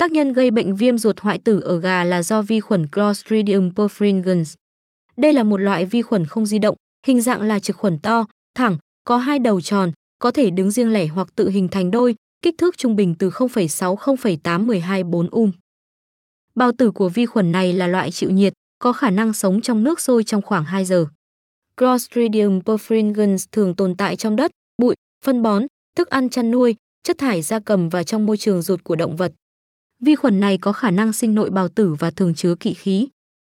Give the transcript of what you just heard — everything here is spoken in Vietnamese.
Tác nhân gây bệnh viêm ruột hoại tử ở gà là do vi khuẩn Clostridium perfringens. Đây là một loại vi khuẩn không di động, hình dạng là trực khuẩn to, thẳng, có hai đầu tròn, có thể đứng riêng lẻ hoặc tự hình thành đôi, kích thước trung bình từ 0,6 0,8 12 4 um. Bao tử của vi khuẩn này là loại chịu nhiệt, có khả năng sống trong nước sôi trong khoảng 2 giờ. Clostridium perfringens thường tồn tại trong đất, bụi, phân bón, thức ăn chăn nuôi, chất thải gia cầm và trong môi trường ruột của động vật. Vi khuẩn này có khả năng sinh nội bào tử và thường chứa kỵ khí.